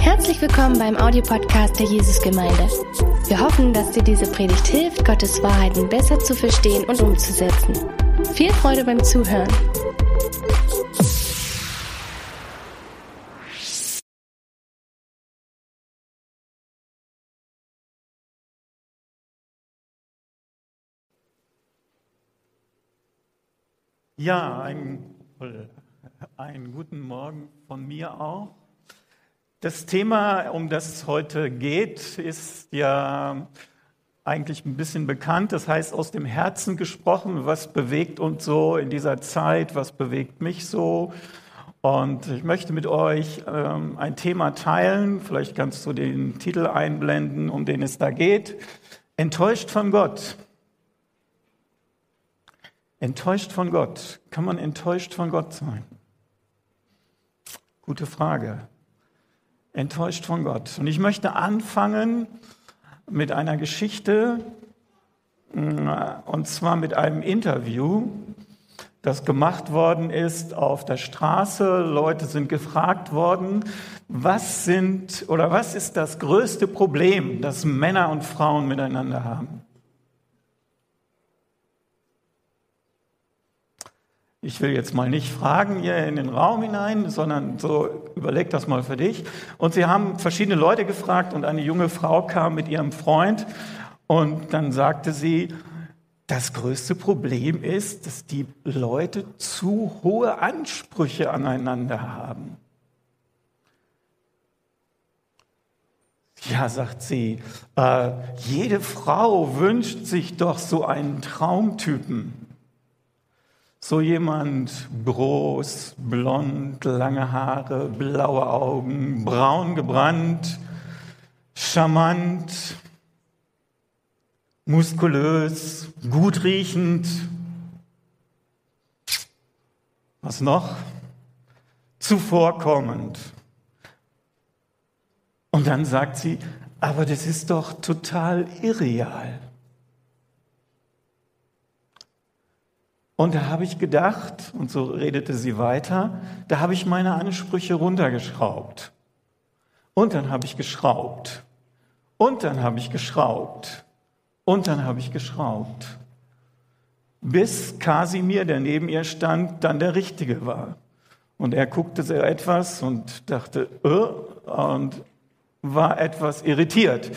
Herzlich willkommen beim Audiopodcast der Jesusgemeinde. Wir hoffen, dass dir diese Predigt hilft, Gottes Wahrheiten besser zu verstehen und umzusetzen. Viel Freude beim Zuhören. Ja, einen, einen guten Morgen von mir auch. Das Thema, um das es heute geht, ist ja eigentlich ein bisschen bekannt. Das heißt, aus dem Herzen gesprochen. Was bewegt uns so in dieser Zeit? Was bewegt mich so? Und ich möchte mit euch ähm, ein Thema teilen. Vielleicht kannst du den Titel einblenden, um den es da geht. Enttäuscht von Gott. Enttäuscht von Gott. Kann man enttäuscht von Gott sein? Gute Frage. Enttäuscht von Gott. Und ich möchte anfangen mit einer Geschichte, mm, und zwar mit einem Interview, das gemacht worden ist auf der Straße. Leute sind gefragt worden, was sind oder was ist das größte Problem, das Männer und Frauen miteinander haben? Ich will jetzt mal nicht fragen hier in den Raum hinein, sondern so überleg das mal für dich. Und sie haben verschiedene Leute gefragt und eine junge Frau kam mit ihrem Freund und dann sagte sie, das größte Problem ist, dass die Leute zu hohe Ansprüche aneinander haben. Ja, sagt sie, äh, jede Frau wünscht sich doch so einen Traumtypen. So jemand groß, blond, lange Haare, blaue Augen, braun gebrannt, charmant, muskulös, gut riechend. Was noch? Zuvorkommend. Und dann sagt sie, aber das ist doch total irreal. Und da habe ich gedacht, und so redete sie weiter, da habe ich meine Ansprüche runtergeschraubt. Und dann habe ich geschraubt. Und dann habe ich geschraubt. Und dann habe ich geschraubt. Bis Kasimir, der neben ihr stand, dann der Richtige war. Und er guckte so etwas und dachte, äh, und war etwas irritiert.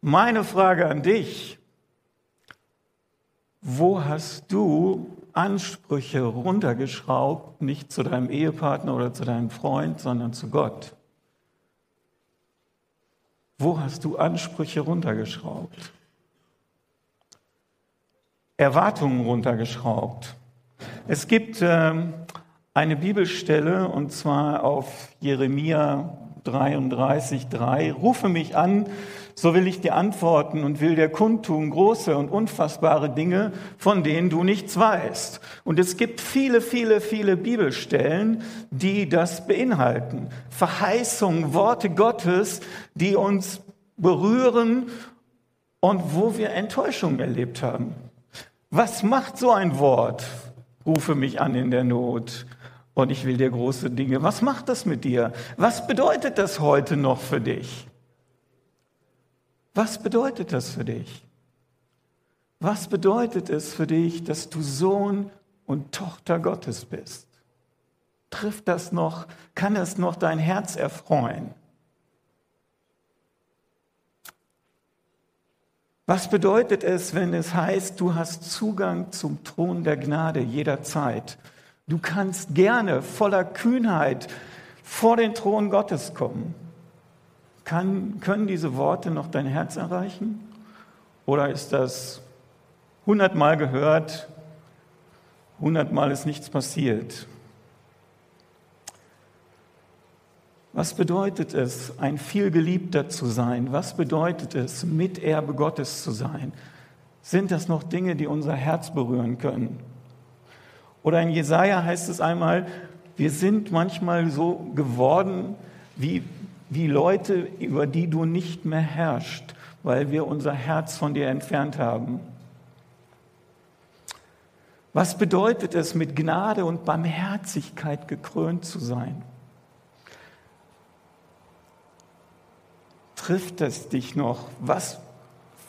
Meine Frage an dich, wo hast du Ansprüche runtergeschraubt, nicht zu deinem Ehepartner oder zu deinem Freund, sondern zu Gott? Wo hast du Ansprüche runtergeschraubt? Erwartungen runtergeschraubt. Es gibt äh, eine Bibelstelle, und zwar auf Jeremia 33,3. Rufe mich an, so will ich dir antworten und will dir kundtun große und unfassbare Dinge, von denen du nichts weißt. Und es gibt viele, viele, viele Bibelstellen, die das beinhalten. Verheißungen, Worte Gottes, die uns berühren und wo wir Enttäuschung erlebt haben. Was macht so ein Wort? Rufe mich an in der Not und ich will dir große Dinge. Was macht das mit dir? Was bedeutet das heute noch für dich? Was bedeutet das für dich? Was bedeutet es für dich, dass du Sohn und Tochter Gottes bist? Trifft das noch, kann es noch dein Herz erfreuen? Was bedeutet es, wenn es heißt, du hast Zugang zum Thron der Gnade jederzeit? Du kannst gerne voller Kühnheit vor den Thron Gottes kommen. Kann, können diese Worte noch dein Herz erreichen? Oder ist das hundertmal gehört, hundertmal ist nichts passiert? Was bedeutet es, ein vielgeliebter zu sein? Was bedeutet es, Miterbe Gottes zu sein? Sind das noch Dinge, die unser Herz berühren können? Oder in Jesaja heißt es einmal, wir sind manchmal so geworden wie wie Leute, über die du nicht mehr herrschst, weil wir unser Herz von dir entfernt haben. Was bedeutet es, mit Gnade und Barmherzigkeit gekrönt zu sein? Trifft es dich noch? Was,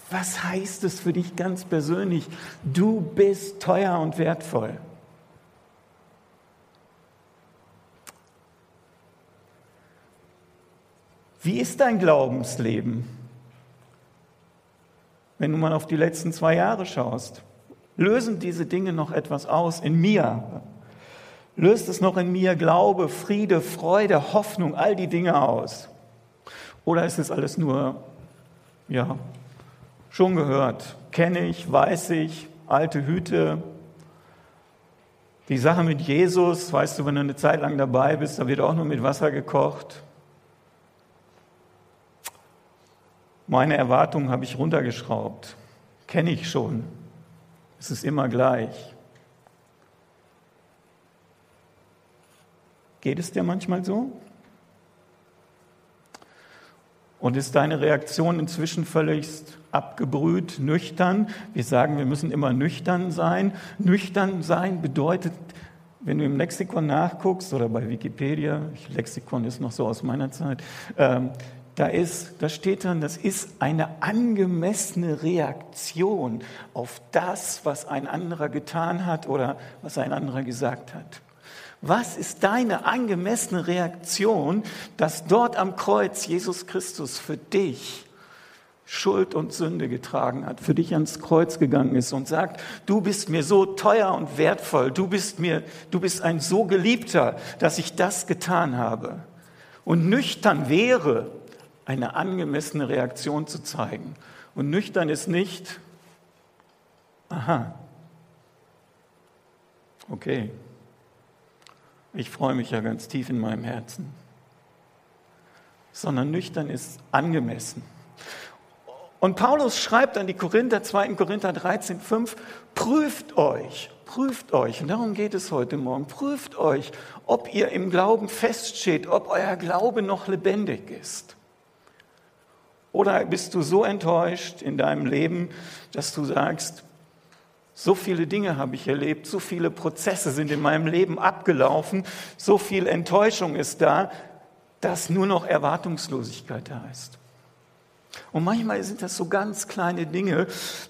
was heißt es für dich ganz persönlich? Du bist teuer und wertvoll. Wie ist dein Glaubensleben? Wenn du mal auf die letzten zwei Jahre schaust, lösen diese Dinge noch etwas aus in mir? Löst es noch in mir Glaube, Friede, Freude, Hoffnung, all die Dinge aus? Oder ist es alles nur, ja, schon gehört, kenne ich, weiß ich, alte Hüte? Die Sache mit Jesus, weißt du, wenn du eine Zeit lang dabei bist, da wird auch nur mit Wasser gekocht. Meine Erwartungen habe ich runtergeschraubt. Kenne ich schon. Es ist immer gleich. Geht es dir manchmal so? Und ist deine Reaktion inzwischen völlig abgebrüht, nüchtern? Wir sagen, wir müssen immer nüchtern sein. Nüchtern sein bedeutet, wenn du im Lexikon nachguckst oder bei Wikipedia, Lexikon ist noch so aus meiner Zeit, ähm, da, ist, da steht dann, das ist eine angemessene Reaktion auf das, was ein anderer getan hat oder was ein anderer gesagt hat. Was ist deine angemessene Reaktion, dass dort am Kreuz Jesus Christus für dich Schuld und Sünde getragen hat, für dich ans Kreuz gegangen ist und sagt, du bist mir so teuer und wertvoll, du bist mir, du bist ein so geliebter, dass ich das getan habe. Und nüchtern wäre, eine angemessene Reaktion zu zeigen. Und nüchtern ist nicht, aha, okay, ich freue mich ja ganz tief in meinem Herzen, sondern nüchtern ist angemessen. Und Paulus schreibt an die Korinther, 2. Korinther 13, 5, prüft euch, prüft euch, und darum geht es heute Morgen, prüft euch, ob ihr im Glauben feststeht, ob euer Glaube noch lebendig ist. Oder bist du so enttäuscht in deinem Leben, dass du sagst, so viele Dinge habe ich erlebt, so viele Prozesse sind in meinem Leben abgelaufen, so viel Enttäuschung ist da, dass nur noch Erwartungslosigkeit da ist. Und manchmal sind das so ganz kleine Dinge,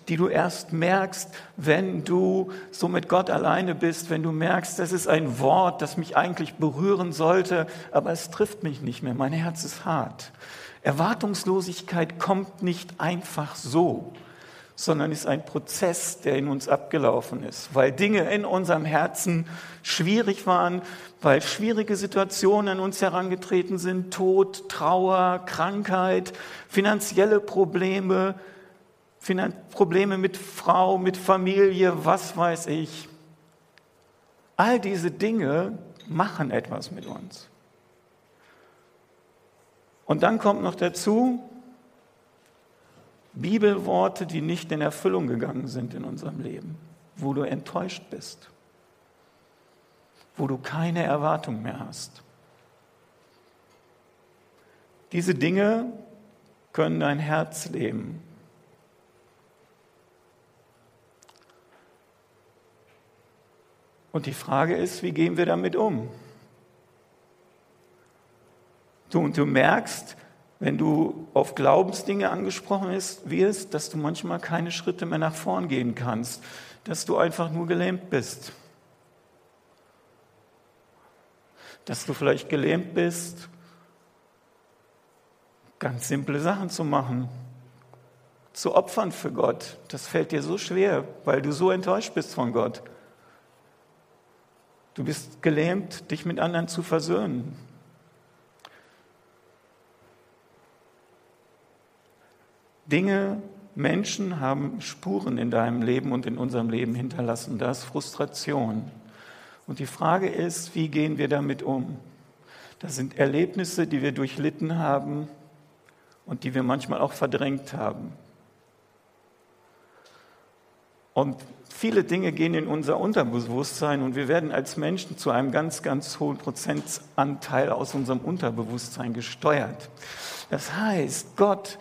die du erst merkst, wenn du so mit Gott alleine bist, wenn du merkst, das ist ein Wort, das mich eigentlich berühren sollte, aber es trifft mich nicht mehr, mein Herz ist hart. Erwartungslosigkeit kommt nicht einfach so, sondern ist ein Prozess, der in uns abgelaufen ist, weil Dinge in unserem Herzen schwierig waren, weil schwierige Situationen an uns herangetreten sind, Tod, Trauer, Krankheit, finanzielle Probleme, Finan Probleme mit Frau, mit Familie, was weiß ich. All diese Dinge machen etwas mit uns. Und dann kommt noch dazu Bibelworte, die nicht in Erfüllung gegangen sind in unserem Leben, wo du enttäuscht bist, wo du keine Erwartung mehr hast. Diese Dinge können dein Herz leben. Und die Frage ist, wie gehen wir damit um? Du, und du merkst, wenn du auf Glaubensdinge angesprochen wirst, dass du manchmal keine Schritte mehr nach vorn gehen kannst, dass du einfach nur gelähmt bist. Dass du vielleicht gelähmt bist, ganz simple Sachen zu machen, zu opfern für Gott. Das fällt dir so schwer, weil du so enttäuscht bist von Gott. Du bist gelähmt, dich mit anderen zu versöhnen. Dinge, Menschen haben Spuren in deinem Leben und in unserem Leben hinterlassen. Das ist Frustration. Und die Frage ist, wie gehen wir damit um? Das sind Erlebnisse, die wir durchlitten haben und die wir manchmal auch verdrängt haben. Und viele Dinge gehen in unser Unterbewusstsein und wir werden als Menschen zu einem ganz, ganz hohen Prozentanteil aus unserem Unterbewusstsein gesteuert. Das heißt, Gott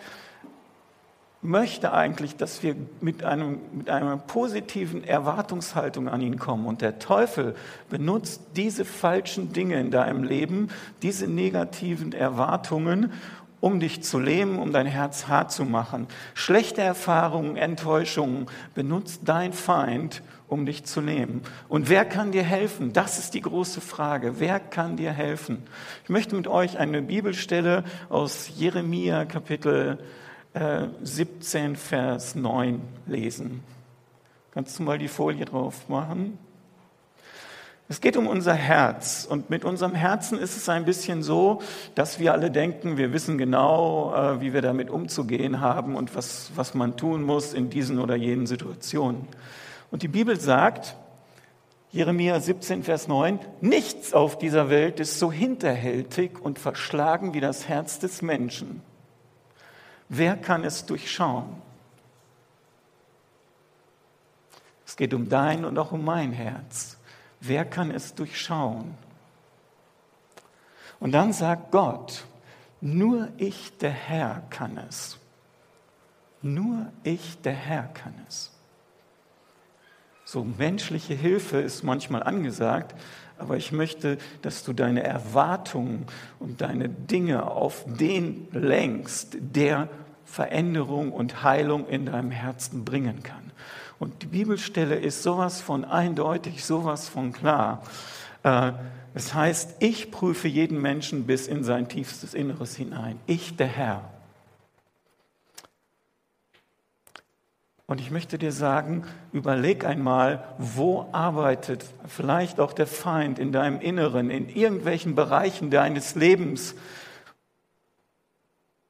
möchte eigentlich, dass wir mit, einem, mit einer positiven Erwartungshaltung an ihn kommen. Und der Teufel benutzt diese falschen Dinge in deinem Leben, diese negativen Erwartungen, um dich zu lähmen, um dein Herz hart zu machen. Schlechte Erfahrungen, Enttäuschungen benutzt dein Feind, um dich zu lähmen. Und wer kann dir helfen? Das ist die große Frage. Wer kann dir helfen? Ich möchte mit euch eine Bibelstelle aus Jeremia Kapitel äh, 17, Vers 9 lesen. Kannst du mal die Folie drauf machen? Es geht um unser Herz. Und mit unserem Herzen ist es ein bisschen so, dass wir alle denken, wir wissen genau, äh, wie wir damit umzugehen haben und was, was man tun muss in diesen oder jenen Situationen. Und die Bibel sagt, Jeremia 17, Vers 9, nichts auf dieser Welt ist so hinterhältig und verschlagen wie das Herz des Menschen. Wer kann es durchschauen? Es geht um dein und auch um mein Herz. Wer kann es durchschauen? Und dann sagt Gott, nur ich, der Herr, kann es. Nur ich, der Herr, kann es. So menschliche Hilfe ist manchmal angesagt, aber ich möchte, dass du deine Erwartungen und deine Dinge auf den lenkst, der Veränderung und Heilung in deinem Herzen bringen kann. Und die Bibelstelle ist sowas von eindeutig, sowas von klar. Äh, es heißt, ich prüfe jeden Menschen bis in sein tiefstes Inneres hinein. Ich, der Herr. Und ich möchte dir sagen, überleg einmal, wo arbeitet vielleicht auch der Feind in deinem Inneren, in irgendwelchen Bereichen deines Lebens,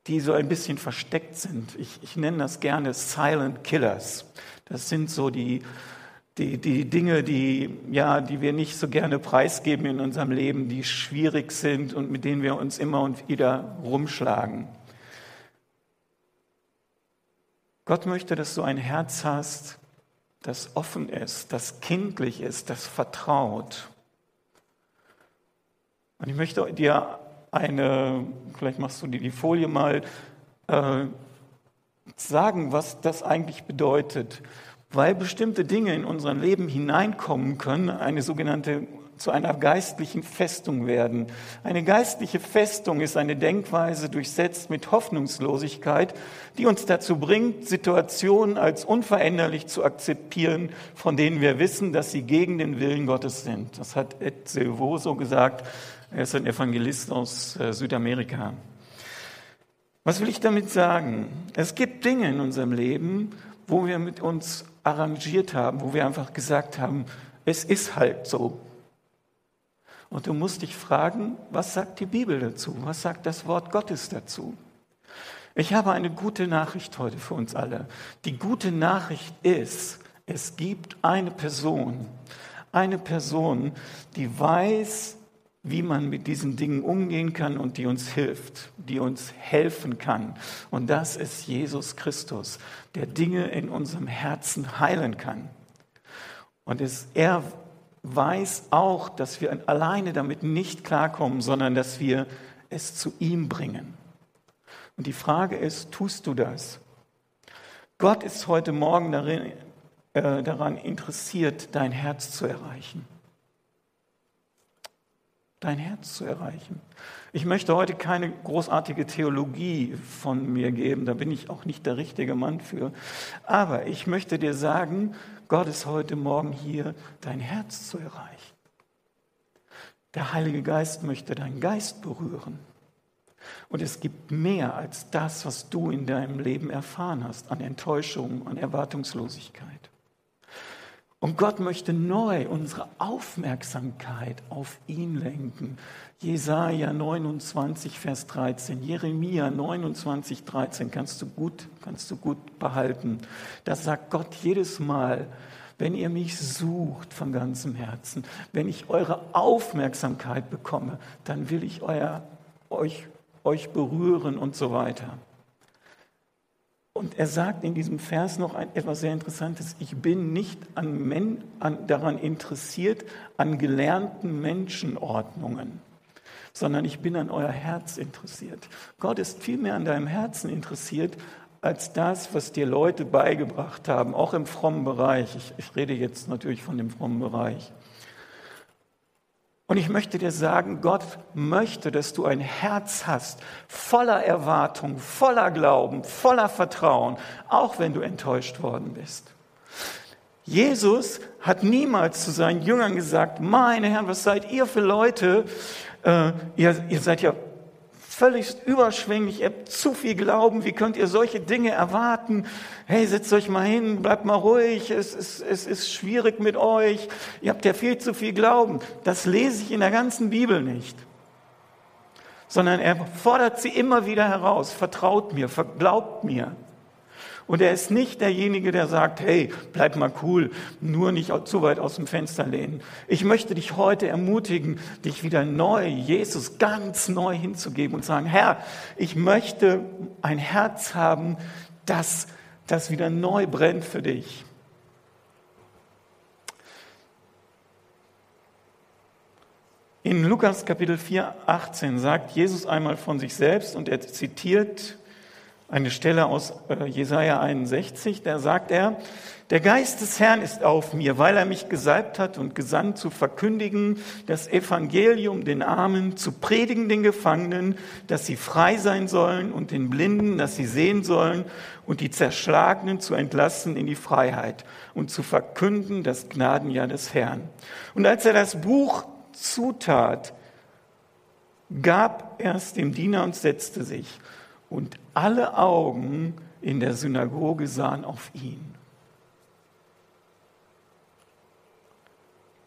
die so ein bisschen versteckt sind. Ich, ich nenne das gerne Silent Killers. Das sind so die, die, die Dinge, die, ja, die wir nicht so gerne preisgeben in unserem Leben, die schwierig sind und mit denen wir uns immer und wieder rumschlagen. Gott möchte, dass du ein Herz hast, das offen ist, das kindlich ist, das vertraut. Und ich möchte dir eine, vielleicht machst du dir die Folie mal, äh, sagen, was das eigentlich bedeutet, weil bestimmte Dinge in unser Leben hineinkommen können, eine sogenannte zu einer geistlichen Festung werden. Eine geistliche Festung ist eine Denkweise durchsetzt mit Hoffnungslosigkeit, die uns dazu bringt, Situationen als unveränderlich zu akzeptieren, von denen wir wissen, dass sie gegen den Willen Gottes sind. Das hat Ed Silvoso gesagt. Er ist ein Evangelist aus äh, Südamerika. Was will ich damit sagen? Es gibt Dinge in unserem Leben, wo wir mit uns arrangiert haben, wo wir einfach gesagt haben, es ist halt so. Und du musst dich fragen, was sagt die Bibel dazu? Was sagt das Wort Gottes dazu? Ich habe eine gute Nachricht heute für uns alle. Die gute Nachricht ist, es gibt eine Person, eine Person, die weiß, wie man mit diesen Dingen umgehen kann und die uns hilft, die uns helfen kann. Und das ist Jesus Christus, der Dinge in unserem Herzen heilen kann. Und es, er weiß auch, dass wir alleine damit nicht klarkommen, sondern dass wir es zu ihm bringen. Und die Frage ist, tust du das? Gott ist heute Morgen darin, äh, daran interessiert, dein Herz zu erreichen dein Herz zu erreichen. Ich möchte heute keine großartige Theologie von mir geben, da bin ich auch nicht der richtige Mann für. Aber ich möchte dir sagen, Gott ist heute Morgen hier, dein Herz zu erreichen. Der Heilige Geist möchte deinen Geist berühren. Und es gibt mehr als das, was du in deinem Leben erfahren hast, an Enttäuschung, an Erwartungslosigkeit. Und Gott möchte neu unsere Aufmerksamkeit auf ihn lenken. Jesaja 29, Vers 13, Jeremia 29, 13 kannst du gut, kannst du gut behalten. Da sagt Gott jedes Mal, wenn ihr mich sucht von ganzem Herzen, wenn ich eure Aufmerksamkeit bekomme, dann will ich euer, euch, euch berühren und so weiter. Und er sagt in diesem Vers noch etwas sehr Interessantes. Ich bin nicht an Men, an, daran interessiert, an gelernten Menschenordnungen, sondern ich bin an euer Herz interessiert. Gott ist viel mehr an deinem Herzen interessiert, als das, was dir Leute beigebracht haben, auch im frommen Bereich. Ich, ich rede jetzt natürlich von dem frommen Bereich. Und ich möchte dir sagen, Gott möchte, dass du ein Herz hast, voller Erwartung, voller Glauben, voller Vertrauen, auch wenn du enttäuscht worden bist. Jesus hat niemals zu seinen Jüngern gesagt, meine Herren, was seid ihr für Leute? Äh, ihr, ihr seid ja völlig überschwänglich, ihr habt zu viel Glauben, wie könnt ihr solche Dinge erwarten? Hey, setzt euch mal hin, bleibt mal ruhig, es ist, es ist schwierig mit euch, ihr habt ja viel zu viel Glauben. Das lese ich in der ganzen Bibel nicht. Sondern er fordert sie immer wieder heraus, vertraut mir, glaubt mir. Und er ist nicht derjenige, der sagt, hey, bleib mal cool, nur nicht zu weit aus dem Fenster lehnen. Ich möchte dich heute ermutigen, dich wieder neu, Jesus ganz neu hinzugeben und sagen, Herr, ich möchte ein Herz haben, das, das wieder neu brennt für dich. In Lukas Kapitel 4, 18 sagt Jesus einmal von sich selbst und er zitiert eine Stelle aus äh, Jesaja 61, da sagt er, der Geist des Herrn ist auf mir, weil er mich gesalbt hat und gesandt zu verkündigen, das Evangelium den Armen, zu predigen den Gefangenen, dass sie frei sein sollen und den Blinden, dass sie sehen sollen und die Zerschlagenen zu entlassen in die Freiheit und zu verkünden das Gnadenjahr des Herrn. Und als er das Buch zutat, gab er es dem Diener und setzte sich. Und alle Augen in der Synagoge sahen auf ihn.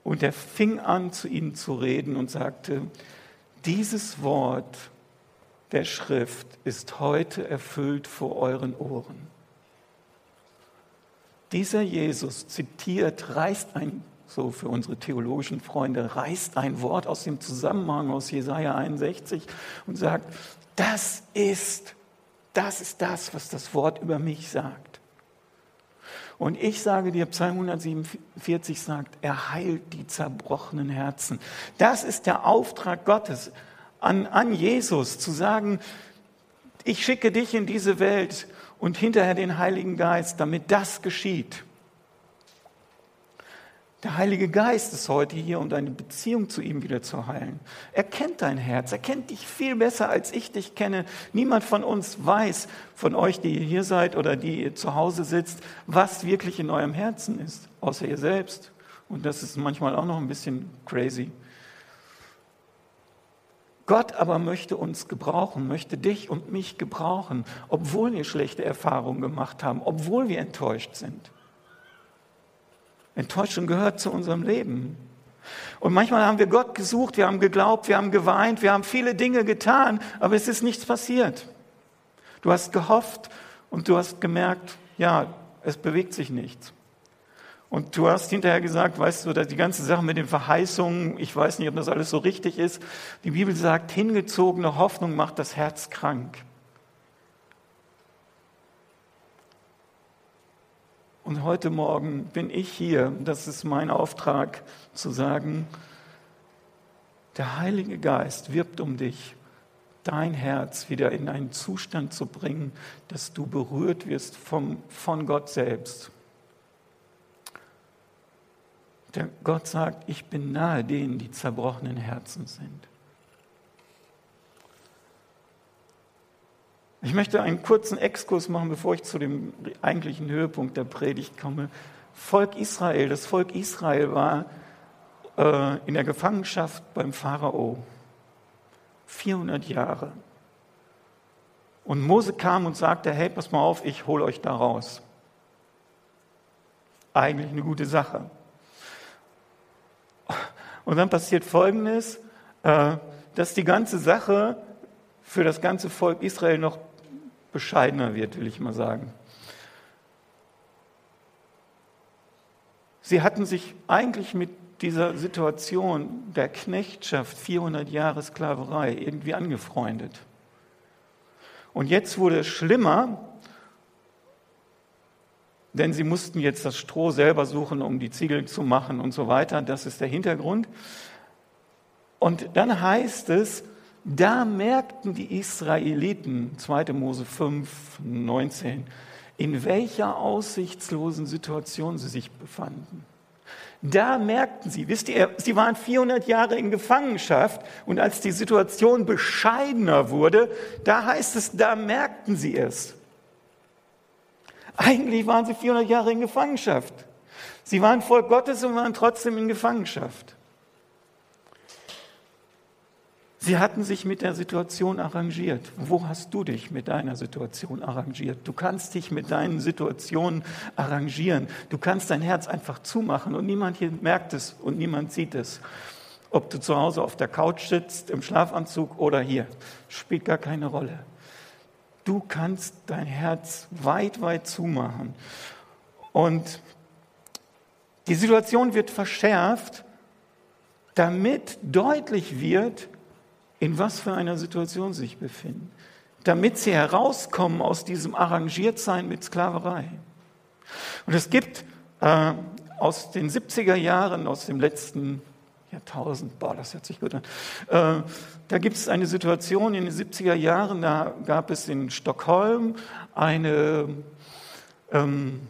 Und er fing an, zu ihnen zu reden und sagte, dieses Wort der Schrift ist heute erfüllt vor euren Ohren. Dieser Jesus zitiert, reißt ein, so für unsere theologischen Freunde, reißt ein Wort aus dem Zusammenhang aus Jesaja 61 und sagt, das ist, das ist das, was das Wort über mich sagt. Und ich sage dir, Psalm 147 sagt, er heilt die zerbrochenen Herzen. Das ist der Auftrag Gottes an, an Jesus, zu sagen, ich schicke dich in diese Welt und hinterher den Heiligen Geist, damit das geschieht. Der Heilige Geist ist heute hier, um deine Beziehung zu ihm wieder zu heilen. Er kennt dein Herz, er kennt dich viel besser, als ich dich kenne. Niemand von uns weiß, von euch, die ihr hier seid oder die ihr zu Hause sitzt, was wirklich in eurem Herzen ist, außer ihr selbst. Und das ist manchmal auch noch ein bisschen crazy. Gott aber möchte uns gebrauchen, möchte dich und mich gebrauchen, obwohl wir schlechte Erfahrungen gemacht haben, obwohl wir enttäuscht sind. Enttäuschung gehört zu unserem Leben. Und manchmal haben wir Gott gesucht, wir haben geglaubt, wir haben geweint, wir haben viele Dinge getan, aber es ist nichts passiert. Du hast gehofft und du hast gemerkt, ja, es bewegt sich nichts. Und du hast hinterher gesagt, weißt du, die ganze Sache mit den Verheißungen, ich weiß nicht, ob das alles so richtig ist. Die Bibel sagt, hingezogene Hoffnung macht das Herz krank. Und heute Morgen bin ich hier, das ist mein Auftrag, zu sagen, der Heilige Geist wirbt um dich, dein Herz wieder in einen Zustand zu bringen, dass du berührt wirst vom, von Gott selbst. Der Gott sagt, ich bin nahe denen, die zerbrochenen Herzen sind. Ich möchte einen kurzen Exkurs machen, bevor ich zu dem eigentlichen Höhepunkt der Predigt komme. Volk Israel, das Volk Israel war äh, in der Gefangenschaft beim Pharao. 400 Jahre. Und Mose kam und sagte, hey, pass mal auf, ich hole euch da raus. Eigentlich eine gute Sache. Und dann passiert Folgendes, äh, dass die ganze Sache für das ganze Volk Israel noch bescheidener wird, will ich mal sagen. Sie hatten sich eigentlich mit dieser Situation der Knechtschaft, 400 Jahre Sklaverei, irgendwie angefreundet. Und jetzt wurde es schlimmer, denn sie mussten jetzt das Stroh selber suchen, um die Ziegel zu machen und so weiter. Das ist der Hintergrund. Und dann heißt es, da merkten die Israeliten, 2. Mose 5, 19, in welcher aussichtslosen Situation sie sich befanden. Da merkten sie, wisst ihr, sie waren 400 Jahre in Gefangenschaft und als die Situation bescheidener wurde, da heißt es, da merkten sie es. Eigentlich waren sie 400 Jahre in Gefangenschaft. Sie waren Volk Gottes und waren trotzdem in Gefangenschaft. Sie hatten sich mit der Situation arrangiert. Wo hast du dich mit deiner Situation arrangiert? Du kannst dich mit deinen Situationen arrangieren. Du kannst dein Herz einfach zumachen und niemand hier merkt es und niemand sieht es. Ob du zu Hause auf der Couch sitzt, im Schlafanzug oder hier, spielt gar keine Rolle. Du kannst dein Herz weit, weit zumachen. Und die Situation wird verschärft, damit deutlich wird, in was für einer Situation sie sich befinden, damit sie herauskommen aus diesem Arrangiertsein mit Sklaverei. Und es gibt äh, aus den 70er Jahren, aus dem letzten Jahrtausend, boah, das hört sich gut an, äh, da gibt es eine Situation in den 70er Jahren, da gab es in Stockholm eine ähm,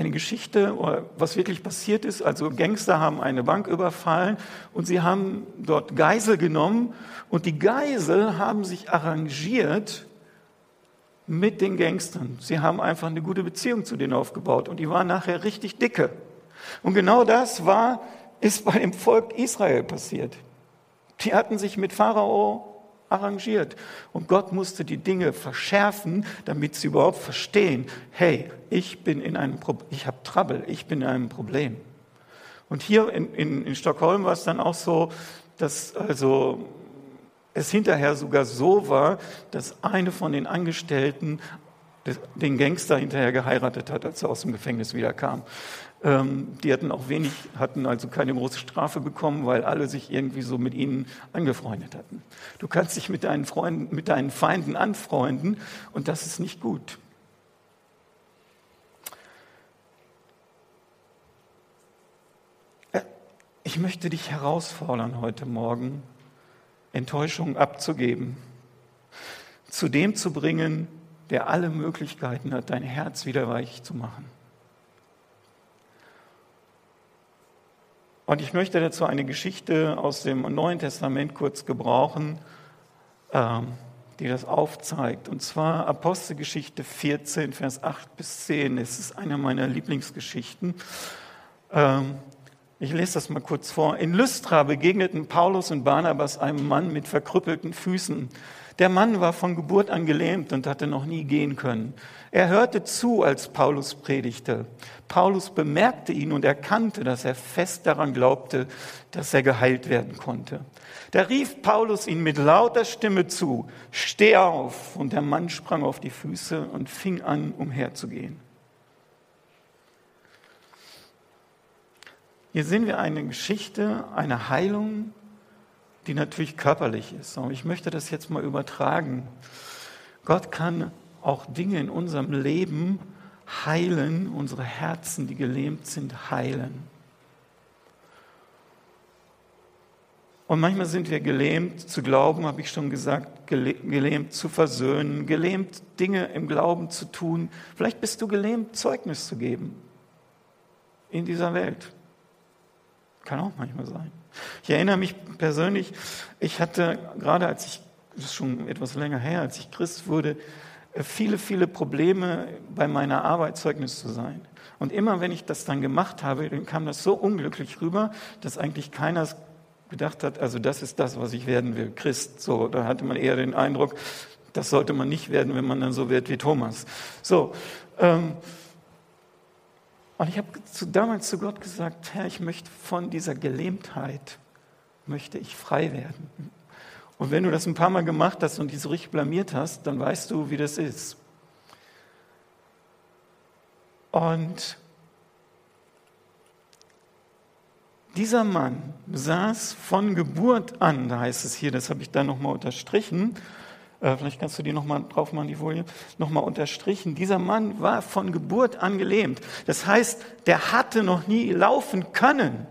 eine Geschichte, was wirklich passiert ist. Also Gangster haben eine Bank überfallen und sie haben dort Geisel genommen und die Geisel haben sich arrangiert mit den Gangstern. Sie haben einfach eine gute Beziehung zu denen aufgebaut und die waren nachher richtig dicke. Und genau das war, ist bei dem Volk Israel passiert. Die hatten sich mit Pharao arrangiert. Und Gott musste die Dinge verschärfen, damit sie überhaupt verstehen, hey, ich bin in einem, Pro ich habe Trouble, ich bin in einem Problem. Und hier in, in, in Stockholm war es dann auch so, dass also es hinterher sogar so war, dass eine von den Angestellten den Gangster hinterher geheiratet hat, als er aus dem Gefängnis wiederkam. Die hatten auch wenig, hatten also keine große Strafe bekommen, weil alle sich irgendwie so mit ihnen angefreundet hatten. Du kannst dich mit deinen Freunden, mit deinen Feinden anfreunden und das ist nicht gut. Äh, ich möchte dich herausfordern heute Morgen, Enttäuschung abzugeben, zu dem zu bringen, der alle Möglichkeiten hat, dein Herz wieder weich zu machen. Und ich möchte dazu eine Geschichte aus dem Neuen Testament kurz gebrauchen, ähm, die das aufzeigt. Und zwar Apostelgeschichte 14, Vers 8 bis 10. Es ist eine meiner Lieblingsgeschichten. Ähm, ich lese das mal kurz vor. In Lystra begegneten Paulus und Barnabas einem Mann mit verkrüppelten Füßen. Der Mann war von Geburt an gelähmt und hatte noch nie gehen können. Er hörte zu, als Paulus predigte. Paulus bemerkte ihn und erkannte, dass er fest daran glaubte, dass er geheilt werden konnte. Da rief Paulus ihn mit lauter Stimme zu, steh auf. Und der Mann sprang auf die Füße und fing an, umherzugehen. Hier sehen wir eine Geschichte, eine Heilung die natürlich körperlich ist. Und ich möchte das jetzt mal übertragen. Gott kann auch Dinge in unserem Leben heilen, unsere Herzen, die gelähmt sind, heilen. Und manchmal sind wir gelähmt zu glauben, habe ich schon gesagt, gelähmt zu versöhnen, gelähmt Dinge im Glauben zu tun. Vielleicht bist du gelähmt, Zeugnis zu geben in dieser Welt. Kann auch manchmal sein. Ich erinnere mich persönlich, ich hatte gerade als ich, das ist schon etwas länger her, als ich Christ wurde, viele, viele Probleme bei meiner Arbeit Zeugnis zu sein. Und immer wenn ich das dann gemacht habe, dann kam das so unglücklich rüber, dass eigentlich keiner gedacht hat, also das ist das, was ich werden will, Christ. So, da hatte man eher den Eindruck, das sollte man nicht werden, wenn man dann so wird wie Thomas. So, ähm, und ich habe damals zu Gott gesagt, Herr, ich möchte von dieser Gelähmtheit, möchte ich frei werden. Und wenn du das ein paar Mal gemacht hast und dich so richtig blamiert hast, dann weißt du, wie das ist. Und dieser Mann saß von Geburt an, da heißt es hier, das habe ich da nochmal unterstrichen, äh, vielleicht kannst du die nochmal drauf machen, die Folie, nochmal unterstrichen. Dieser Mann war von Geburt an gelähmt. Das heißt, der hatte noch nie laufen können.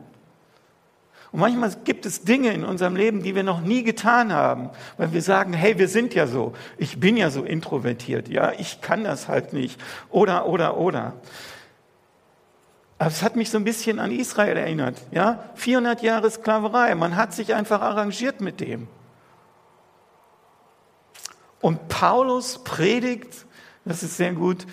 Und manchmal gibt es Dinge in unserem Leben, die wir noch nie getan haben, weil wir sagen, hey, wir sind ja so, ich bin ja so introvertiert, ja, ich kann das halt nicht, oder, oder, oder. Aber es hat mich so ein bisschen an Israel erinnert. Ja? 400 Jahre Sklaverei. Man hat sich einfach arrangiert mit dem. Und Paulus predigt, das ist sehr gut,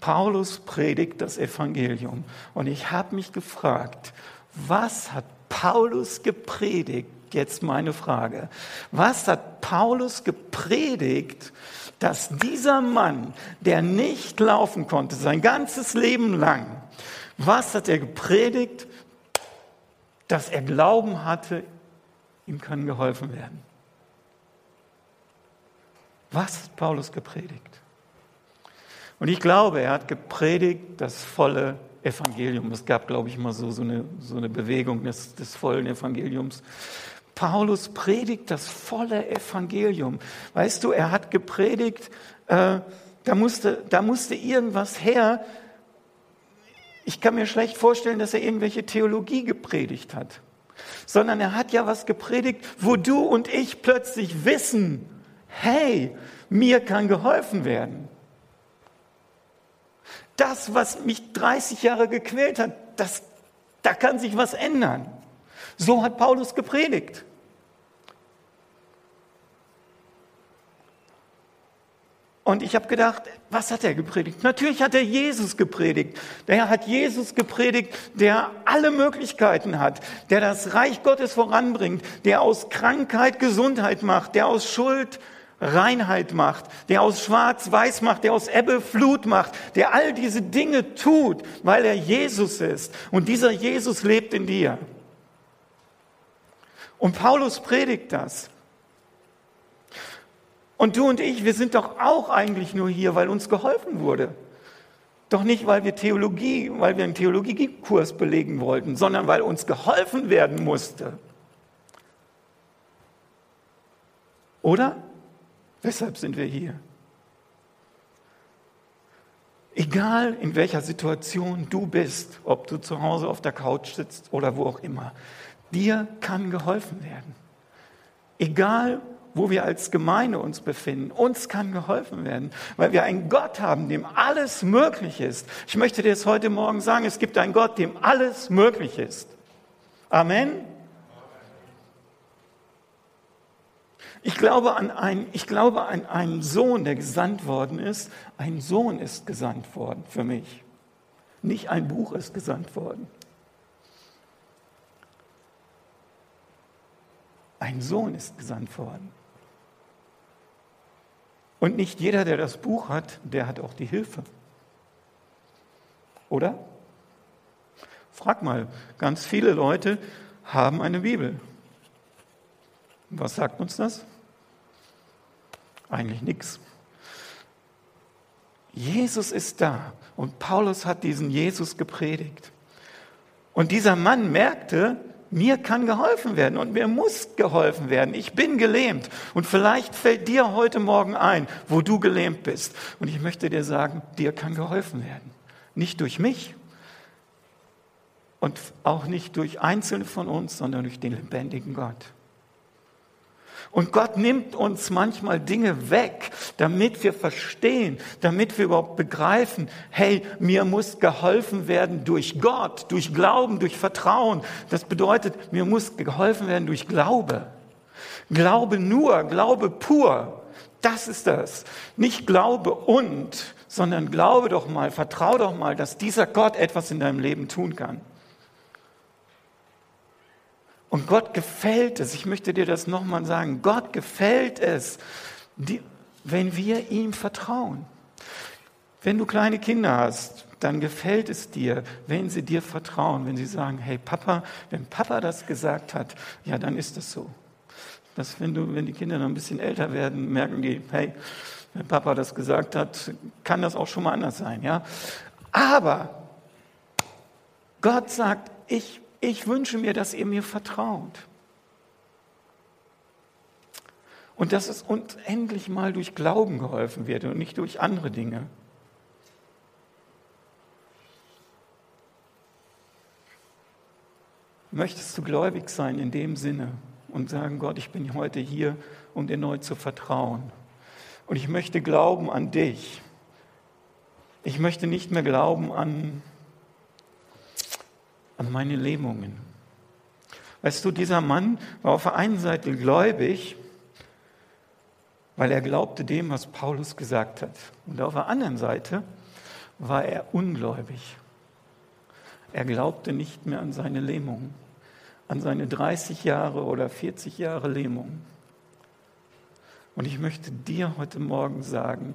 Paulus predigt das Evangelium. Und ich habe mich gefragt, was hat Paulus gepredigt? Jetzt meine Frage. Was hat Paulus gepredigt, dass dieser Mann, der nicht laufen konnte, sein ganzes Leben lang, was hat er gepredigt? Dass er Glauben hatte, ihm kann geholfen werden. Was hat Paulus gepredigt? Und ich glaube, er hat gepredigt das volle Evangelium. Es gab, glaube ich, mal so, so, eine, so eine Bewegung des, des vollen Evangeliums. Paulus predigt das volle Evangelium. Weißt du, er hat gepredigt, äh, da, musste, da musste irgendwas her. Ich kann mir schlecht vorstellen, dass er irgendwelche Theologie gepredigt hat, sondern er hat ja was gepredigt, wo du und ich plötzlich wissen, hey, mir kann geholfen werden. Das, was mich 30 Jahre gequält hat, das, da kann sich was ändern. So hat Paulus gepredigt. Und ich habe gedacht, was hat er gepredigt? Natürlich hat er Jesus gepredigt. Der hat Jesus gepredigt, der alle Möglichkeiten hat, der das Reich Gottes voranbringt, der aus Krankheit Gesundheit macht, der aus Schuld Reinheit macht, der aus Schwarz weiß macht, der aus Ebbe Flut macht, der all diese Dinge tut, weil er Jesus ist. Und dieser Jesus lebt in dir. Und Paulus predigt das. Und du und ich, wir sind doch auch eigentlich nur hier, weil uns geholfen wurde. Doch nicht, weil wir Theologie, weil wir einen Theologiekurs belegen wollten, sondern weil uns geholfen werden musste. Oder? Weshalb sind wir hier? Egal in welcher Situation du bist, ob du zu Hause auf der Couch sitzt oder wo auch immer, dir kann geholfen werden. Egal wo wir als Gemeinde uns befinden. Uns kann geholfen werden, weil wir einen Gott haben, dem alles möglich ist. Ich möchte dir das heute Morgen sagen, es gibt einen Gott, dem alles möglich ist. Amen. Ich glaube, an einen, ich glaube an einen Sohn, der gesandt worden ist. Ein Sohn ist gesandt worden für mich. Nicht ein Buch ist gesandt worden. Ein Sohn ist gesandt worden. Und nicht jeder, der das Buch hat, der hat auch die Hilfe. Oder? Frag mal, ganz viele Leute haben eine Bibel. Was sagt uns das? Eigentlich nichts. Jesus ist da und Paulus hat diesen Jesus gepredigt. Und dieser Mann merkte, mir kann geholfen werden und mir muss geholfen werden. Ich bin gelähmt. Und vielleicht fällt dir heute Morgen ein, wo du gelähmt bist. Und ich möchte dir sagen, dir kann geholfen werden. Nicht durch mich und auch nicht durch Einzelne von uns, sondern durch den lebendigen Gott. Und Gott nimmt uns manchmal Dinge weg, damit wir verstehen, damit wir überhaupt begreifen, hey, mir muss geholfen werden durch Gott, durch Glauben, durch Vertrauen. Das bedeutet, mir muss geholfen werden durch Glaube. Glaube nur, Glaube pur. Das ist das. Nicht Glaube und, sondern glaube doch mal, vertrau doch mal, dass dieser Gott etwas in deinem Leben tun kann. Und Gott gefällt es, ich möchte dir das nochmal sagen, Gott gefällt es, die, wenn wir ihm vertrauen. Wenn du kleine Kinder hast, dann gefällt es dir, wenn sie dir vertrauen, wenn sie sagen, hey Papa, wenn Papa das gesagt hat, ja, dann ist das so. Dass wenn du, wenn die Kinder noch ein bisschen älter werden, merken die, hey, wenn Papa das gesagt hat, kann das auch schon mal anders sein, ja. Aber Gott sagt, ich ich wünsche mir, dass ihr mir vertraut. Und dass es uns endlich mal durch Glauben geholfen wird und nicht durch andere Dinge. Möchtest du gläubig sein in dem Sinne und sagen, Gott, ich bin heute hier, um dir neu zu vertrauen. Und ich möchte glauben an dich. Ich möchte nicht mehr glauben an an meine Lähmungen. Weißt du, dieser Mann war auf der einen Seite gläubig, weil er glaubte dem, was Paulus gesagt hat. Und auf der anderen Seite war er ungläubig. Er glaubte nicht mehr an seine Lähmung, an seine 30 Jahre oder 40 Jahre Lähmung. Und ich möchte dir heute Morgen sagen,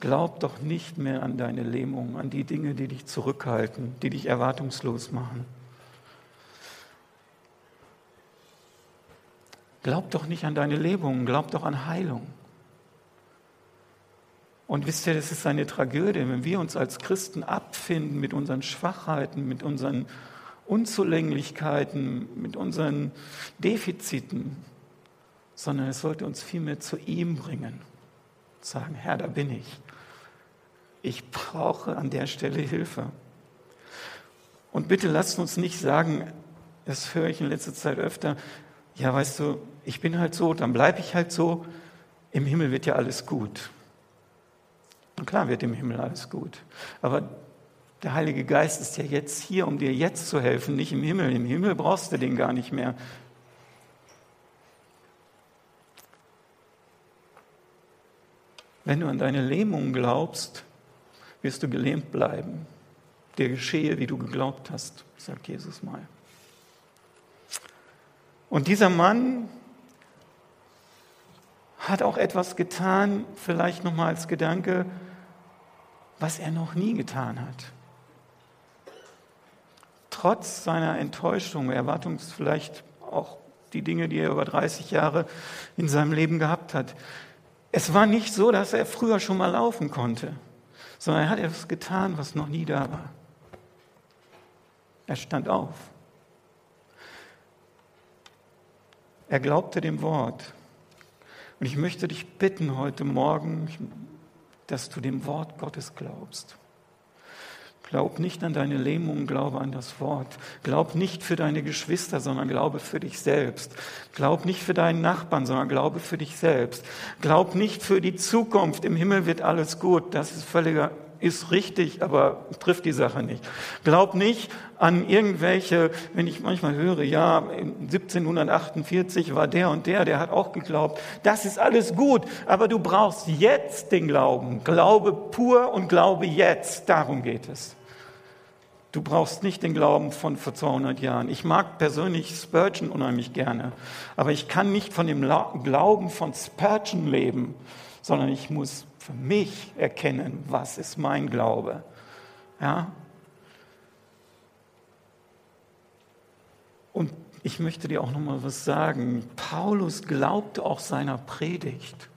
glaub doch nicht mehr an deine Lähmung, an die Dinge, die dich zurückhalten, die dich erwartungslos machen. Glaub doch nicht an deine Lähmung, glaub doch an Heilung. Und wisst ihr, das ist eine Tragödie, wenn wir uns als Christen abfinden mit unseren Schwachheiten, mit unseren Unzulänglichkeiten, mit unseren Defiziten, sondern es sollte uns vielmehr zu ihm bringen. Sagen, Herr, da bin ich. Ich brauche an der Stelle Hilfe. Und bitte lasst uns nicht sagen, das höre ich in letzter Zeit öfter, ja, weißt du, ich bin halt so, dann bleibe ich halt so, im Himmel wird ja alles gut. Und klar wird im Himmel alles gut. Aber der Heilige Geist ist ja jetzt hier, um dir jetzt zu helfen, nicht im Himmel. Im Himmel brauchst du den gar nicht mehr. Wenn du an deine Lähmung glaubst, wirst du gelähmt bleiben. Der geschehe, wie du geglaubt hast, sagt Jesus mal. Und dieser Mann hat auch etwas getan, vielleicht nochmal als Gedanke, was er noch nie getan hat. Trotz seiner Enttäuschung, Erwartungs vielleicht auch die Dinge, die er über 30 Jahre in seinem Leben gehabt hat. Es war nicht so, dass er früher schon mal laufen konnte, sondern er hat etwas getan, was noch nie da war. Er stand auf. Er glaubte dem Wort. Und ich möchte dich bitten heute Morgen, dass du dem Wort Gottes glaubst. Glaub nicht an deine Lähmung, glaube an das Wort. Glaub nicht für deine Geschwister, sondern glaube für dich selbst. Glaub nicht für deinen Nachbarn, sondern glaube für dich selbst. Glaub nicht für die Zukunft. Im Himmel wird alles gut. Das ist völliger ist richtig, aber trifft die Sache nicht. Glaub nicht an irgendwelche, wenn ich manchmal höre, ja, 1748 war der und der, der hat auch geglaubt. Das ist alles gut, aber du brauchst jetzt den Glauben. Glaube pur und Glaube jetzt. Darum geht es. Du brauchst nicht den Glauben von vor 200 Jahren. Ich mag persönlich Spurgeon unheimlich gerne, aber ich kann nicht von dem Glauben von Spurgeon leben, sondern ich muss für mich erkennen, was ist mein Glaube. Ja? Und ich möchte dir auch noch mal was sagen. Paulus glaubte auch seiner Predigt.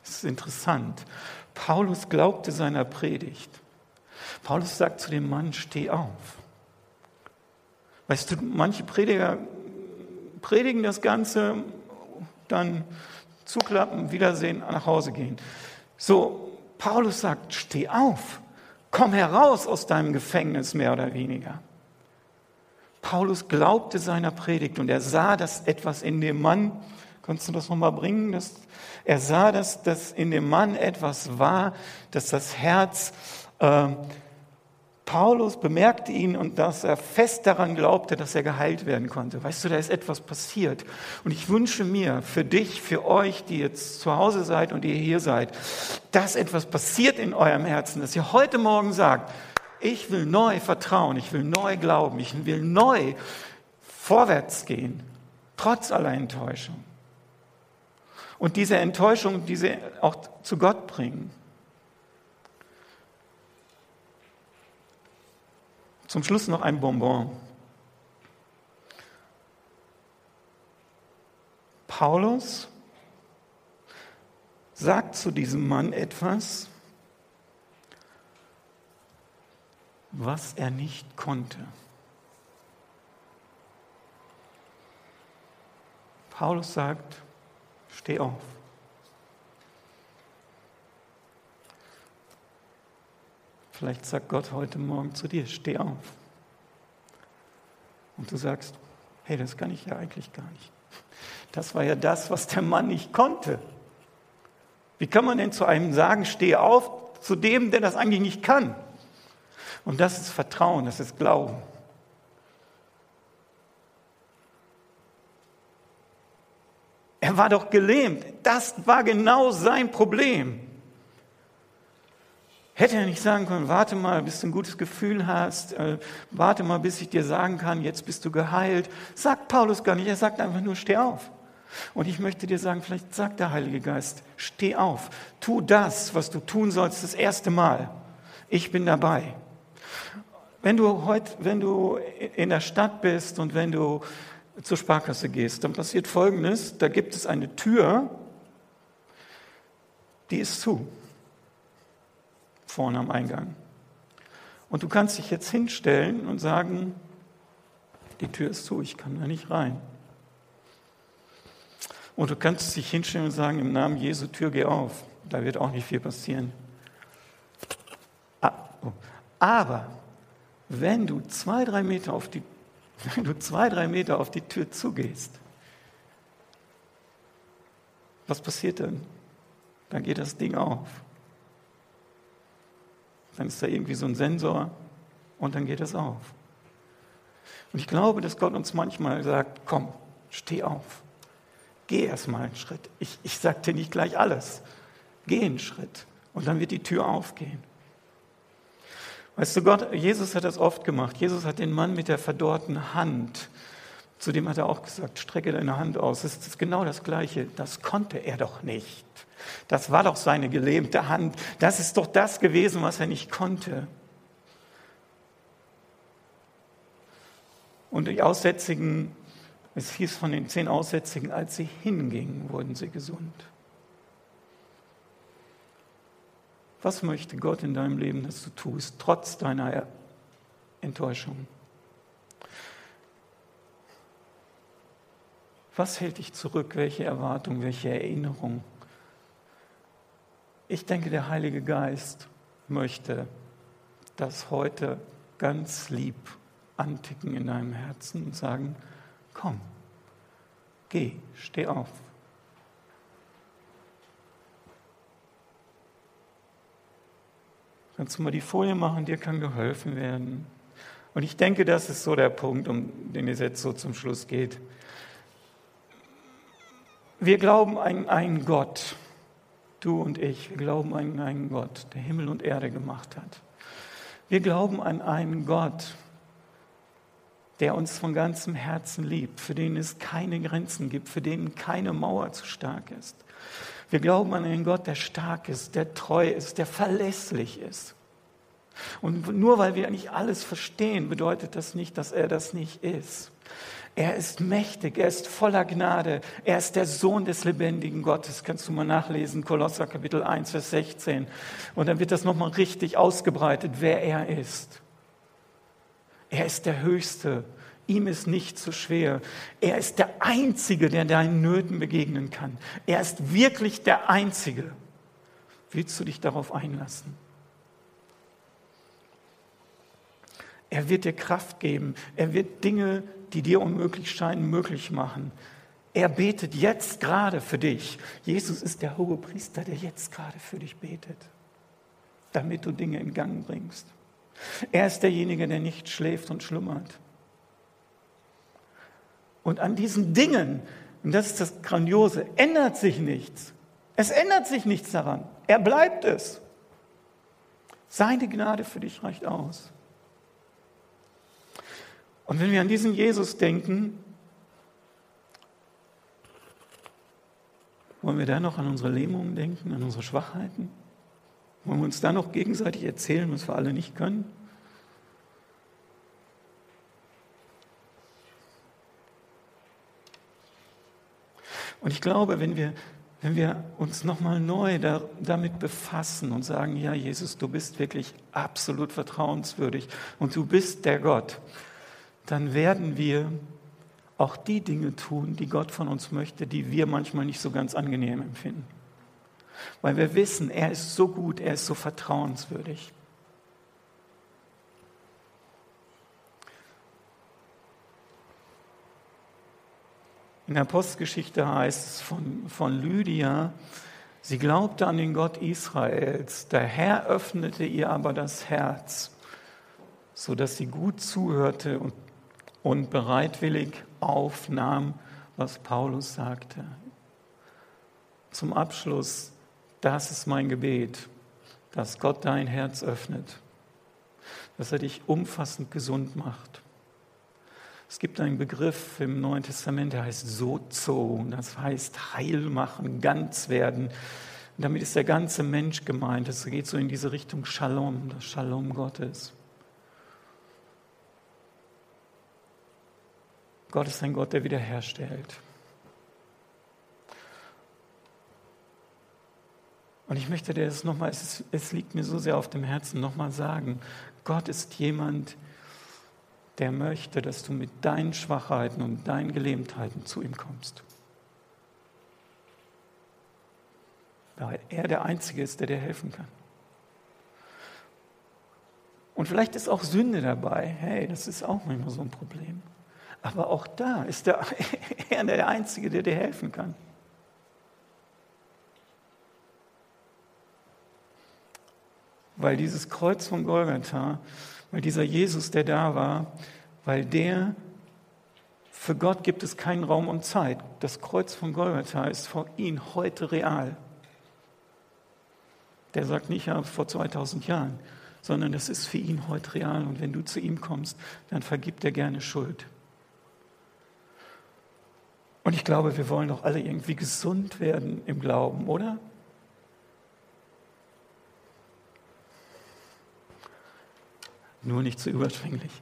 Das ist interessant. Paulus glaubte seiner Predigt. Paulus sagt zu dem Mann, steh auf. Weißt du, manche Prediger predigen das Ganze, dann zuklappen, Wiedersehen, nach Hause gehen. So, Paulus sagt, steh auf, komm heraus aus deinem Gefängnis mehr oder weniger. Paulus glaubte seiner Predigt und er sah, dass etwas in dem Mann, kannst du das nochmal bringen? Dass, er sah, dass, dass in dem Mann etwas war, dass das Herz äh, Paulus bemerkte ihn und dass er fest daran glaubte, dass er geheilt werden konnte. Weißt du, da ist etwas passiert. Und ich wünsche mir für dich, für euch, die jetzt zu Hause seid und ihr hier seid, dass etwas passiert in eurem Herzen, dass ihr heute Morgen sagt, ich will neu vertrauen, ich will neu glauben, ich will neu vorwärts gehen, trotz aller Enttäuschung. Und diese Enttäuschung, diese auch zu Gott bringen. Zum Schluss noch ein Bonbon. Paulus sagt zu diesem Mann etwas, was er nicht konnte. Paulus sagt, steh auf. Vielleicht sagt Gott heute Morgen zu dir, steh auf. Und du sagst, hey, das kann ich ja eigentlich gar nicht. Das war ja das, was der Mann nicht konnte. Wie kann man denn zu einem sagen, steh auf, zu dem, der das eigentlich nicht kann? Und das ist Vertrauen, das ist Glauben. Er war doch gelähmt. Das war genau sein Problem. Hätte er nicht sagen können, warte mal, bis du ein gutes Gefühl hast, äh, warte mal, bis ich dir sagen kann, jetzt bist du geheilt. Sagt Paulus gar nicht, er sagt einfach nur, steh auf. Und ich möchte dir sagen, vielleicht sagt der Heilige Geist, steh auf, tu das, was du tun sollst, das erste Mal. Ich bin dabei. Wenn du heute, wenn du in der Stadt bist und wenn du zur Sparkasse gehst, dann passiert Folgendes, da gibt es eine Tür, die ist zu vorne am Eingang. Und du kannst dich jetzt hinstellen und sagen, die Tür ist zu, ich kann da nicht rein. Und du kannst dich hinstellen und sagen, im Namen Jesu, Tür, geh auf. Da wird auch nicht viel passieren. Ah, oh. Aber wenn du zwei, drei Meter auf die, wenn du zwei, drei Meter auf die Tür zugehst, was passiert dann? Dann geht das Ding auf. Dann ist da irgendwie so ein Sensor und dann geht es auf. Und ich glaube, dass Gott uns manchmal sagt, komm, steh auf. Geh erst mal einen Schritt. Ich, ich sage dir nicht gleich alles. Geh einen Schritt und dann wird die Tür aufgehen. Weißt du, Gott, Jesus hat das oft gemacht. Jesus hat den Mann mit der verdorrten Hand, zu dem hat er auch gesagt, strecke deine Hand aus. Das ist genau das Gleiche. Das konnte er doch nicht. Das war doch seine gelähmte Hand. Das ist doch das gewesen, was er nicht konnte. Und die Aussätzigen, es hieß von den zehn Aussätzigen, als sie hingingen, wurden sie gesund. Was möchte Gott in deinem Leben, dass du tust, trotz deiner Enttäuschung? Was hält dich zurück? Welche Erwartung, welche Erinnerung? Ich denke, der Heilige Geist möchte das heute ganz lieb anticken in deinem Herzen und sagen, komm, geh, steh auf. Kannst du mal die Folie machen, dir kann geholfen werden. Und ich denke, das ist so der Punkt, um den es jetzt so zum Schluss geht. Wir glauben an einen Gott, du und ich, wir glauben an einen Gott, der Himmel und Erde gemacht hat. Wir glauben an einen Gott, der uns von ganzem Herzen liebt, für den es keine Grenzen gibt, für den keine Mauer zu stark ist. Wir glauben an einen Gott, der stark ist, der treu ist, der verlässlich ist. Und nur weil wir nicht alles verstehen, bedeutet das nicht, dass er das nicht ist. Er ist mächtig, er ist voller Gnade, er ist der Sohn des lebendigen Gottes. Kannst du mal nachlesen, Kolosser Kapitel 1, Vers 16. Und dann wird das nochmal richtig ausgebreitet, wer er ist. Er ist der Höchste, ihm ist nicht zu schwer. Er ist der Einzige, der deinen Nöten begegnen kann. Er ist wirklich der Einzige. Willst du dich darauf einlassen? Er wird dir Kraft geben. Er wird Dinge die dir unmöglich scheinen, möglich machen. Er betet jetzt gerade für dich. Jesus ist der hohe Priester, der jetzt gerade für dich betet, damit du Dinge in Gang bringst. Er ist derjenige, der nicht schläft und schlummert. Und an diesen Dingen, und das ist das Grandiose, ändert sich nichts. Es ändert sich nichts daran. Er bleibt es. Seine Gnade für dich reicht aus. Und wenn wir an diesen Jesus denken, wollen wir da noch an unsere Lähmungen denken, an unsere Schwachheiten? Wollen wir uns da noch gegenseitig erzählen, was wir alle nicht können? Und ich glaube, wenn wir, wenn wir uns nochmal neu da, damit befassen und sagen, ja, Jesus, du bist wirklich absolut vertrauenswürdig und du bist der Gott, dann werden wir auch die Dinge tun, die Gott von uns möchte, die wir manchmal nicht so ganz angenehm empfinden. Weil wir wissen, er ist so gut, er ist so vertrauenswürdig. In der Postgeschichte heißt es von, von Lydia, sie glaubte an den Gott Israels, der Herr öffnete ihr aber das Herz, sodass sie gut zuhörte und und bereitwillig aufnahm, was Paulus sagte. zum Abschluss, das ist mein Gebet, dass Gott dein Herz öffnet, dass er dich umfassend gesund macht. Es gibt einen Begriff im Neuen Testament, der heißt Sozo, das heißt heil machen, ganz werden. Damit ist der ganze Mensch gemeint. Es geht so in diese Richtung Shalom, das Shalom Gottes. Gott ist ein Gott, der wiederherstellt. Und ich möchte dir das nochmal, es, es liegt mir so sehr auf dem Herzen, nochmal sagen. Gott ist jemand, der möchte, dass du mit deinen Schwachheiten und deinen Gelähmtheiten zu ihm kommst. Weil er der Einzige ist, der dir helfen kann. Und vielleicht ist auch Sünde dabei. Hey, das ist auch manchmal so ein Problem. Aber auch da ist der, er der Einzige, der dir helfen kann. Weil dieses Kreuz von Golgatha, weil dieser Jesus, der da war, weil der, für Gott gibt es keinen Raum und Zeit. Das Kreuz von Golgatha ist vor ihm heute real. Der sagt nicht ja vor 2000 Jahren, sondern das ist für ihn heute real. Und wenn du zu ihm kommst, dann vergibt er gerne Schuld. Und ich glaube, wir wollen doch alle irgendwie gesund werden im Glauben, oder? Nur nicht zu überschwänglich.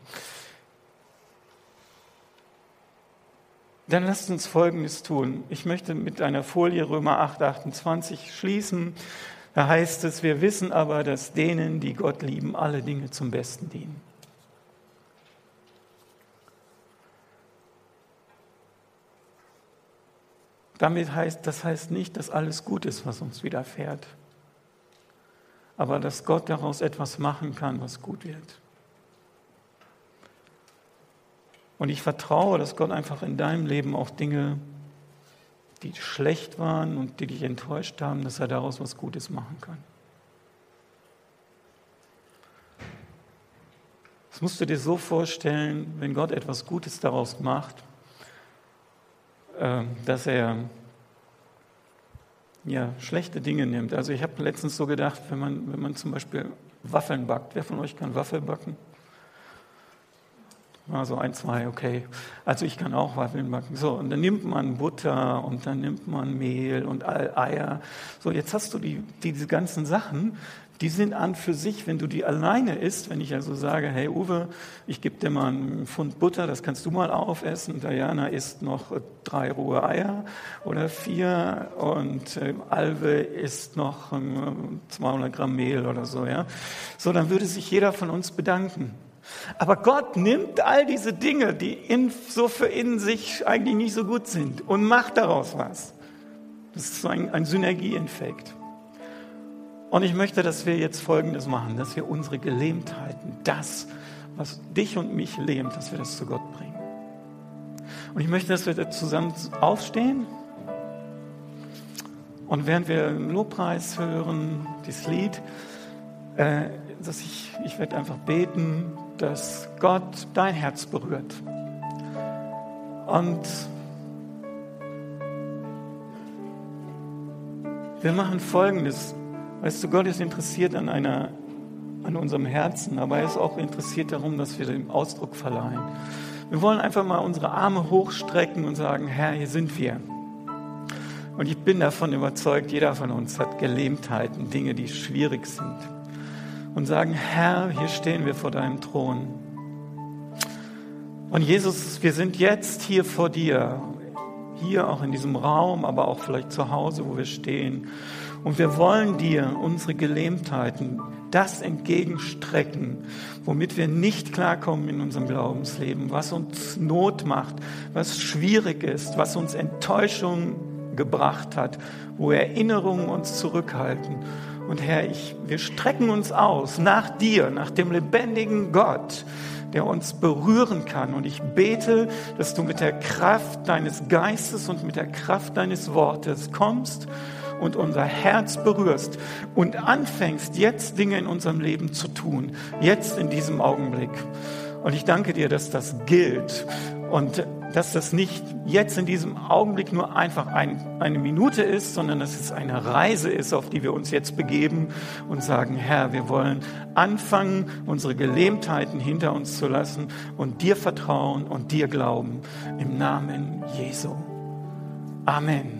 Dann lasst uns Folgendes tun. Ich möchte mit einer Folie Römer 8, 28 schließen. Da heißt es, wir wissen aber, dass denen, die Gott lieben, alle Dinge zum Besten dienen. Damit heißt, das heißt nicht, dass alles gut ist, was uns widerfährt, aber dass Gott daraus etwas machen kann, was gut wird. Und ich vertraue, dass Gott einfach in deinem Leben auch Dinge, die schlecht waren und die dich enttäuscht haben, dass er daraus was Gutes machen kann. Das musst du dir so vorstellen, wenn Gott etwas Gutes daraus macht, dass er ja, schlechte Dinge nimmt. Also ich habe letztens so gedacht, wenn man, wenn man zum Beispiel Waffeln backt, wer von euch kann Waffeln backen? Also ein, zwei, okay. Also ich kann auch Waffeln backen. So, und dann nimmt man Butter und dann nimmt man Mehl und Eier. So, jetzt hast du die, diese ganzen Sachen die sind an für sich, wenn du die alleine isst, wenn ich also sage, hey Uwe, ich gebe dir mal einen Pfund Butter, das kannst du mal aufessen, Diana isst noch drei rohe Eier oder vier und äh, Alve isst noch äh, 200 Gramm Mehl oder so, ja. So, dann würde sich jeder von uns bedanken. Aber Gott nimmt all diese Dinge, die in, so für in sich eigentlich nicht so gut sind und macht daraus was. Das ist so ein, ein Synergieeffekt. Und ich möchte, dass wir jetzt Folgendes machen, dass wir unsere Gelähmtheiten, das, was dich und mich lähmt, dass wir das zu Gott bringen. Und ich möchte, dass wir zusammen aufstehen und während wir einen Lobpreis hören, dieses Lied, äh, dass ich, ich werde einfach beten, dass Gott dein Herz berührt. Und wir machen Folgendes. Weißt du, Gott ist interessiert an, einer, an unserem Herzen, aber er ist auch interessiert darum, dass wir dem Ausdruck verleihen. Wir wollen einfach mal unsere Arme hochstrecken und sagen, Herr, hier sind wir. Und ich bin davon überzeugt, jeder von uns hat Gelähmtheiten, Dinge, die schwierig sind. Und sagen, Herr, hier stehen wir vor deinem Thron. Und Jesus, wir sind jetzt hier vor dir, hier auch in diesem Raum, aber auch vielleicht zu Hause, wo wir stehen. Und wir wollen dir unsere Gelähmtheiten, das entgegenstrecken, womit wir nicht klarkommen in unserem Glaubensleben, was uns Not macht, was schwierig ist, was uns Enttäuschung gebracht hat, wo Erinnerungen uns zurückhalten. Und Herr, ich, wir strecken uns aus nach dir, nach dem lebendigen Gott, der uns berühren kann. Und ich bete, dass du mit der Kraft deines Geistes und mit der Kraft deines Wortes kommst und unser Herz berührst und anfängst, jetzt Dinge in unserem Leben zu tun, jetzt in diesem Augenblick. Und ich danke dir, dass das gilt. Und dass das nicht jetzt in diesem Augenblick nur einfach ein, eine Minute ist, sondern dass es eine Reise ist, auf die wir uns jetzt begeben und sagen, Herr, wir wollen anfangen, unsere Gelähmtheiten hinter uns zu lassen und dir vertrauen und dir glauben. Im Namen Jesu. Amen.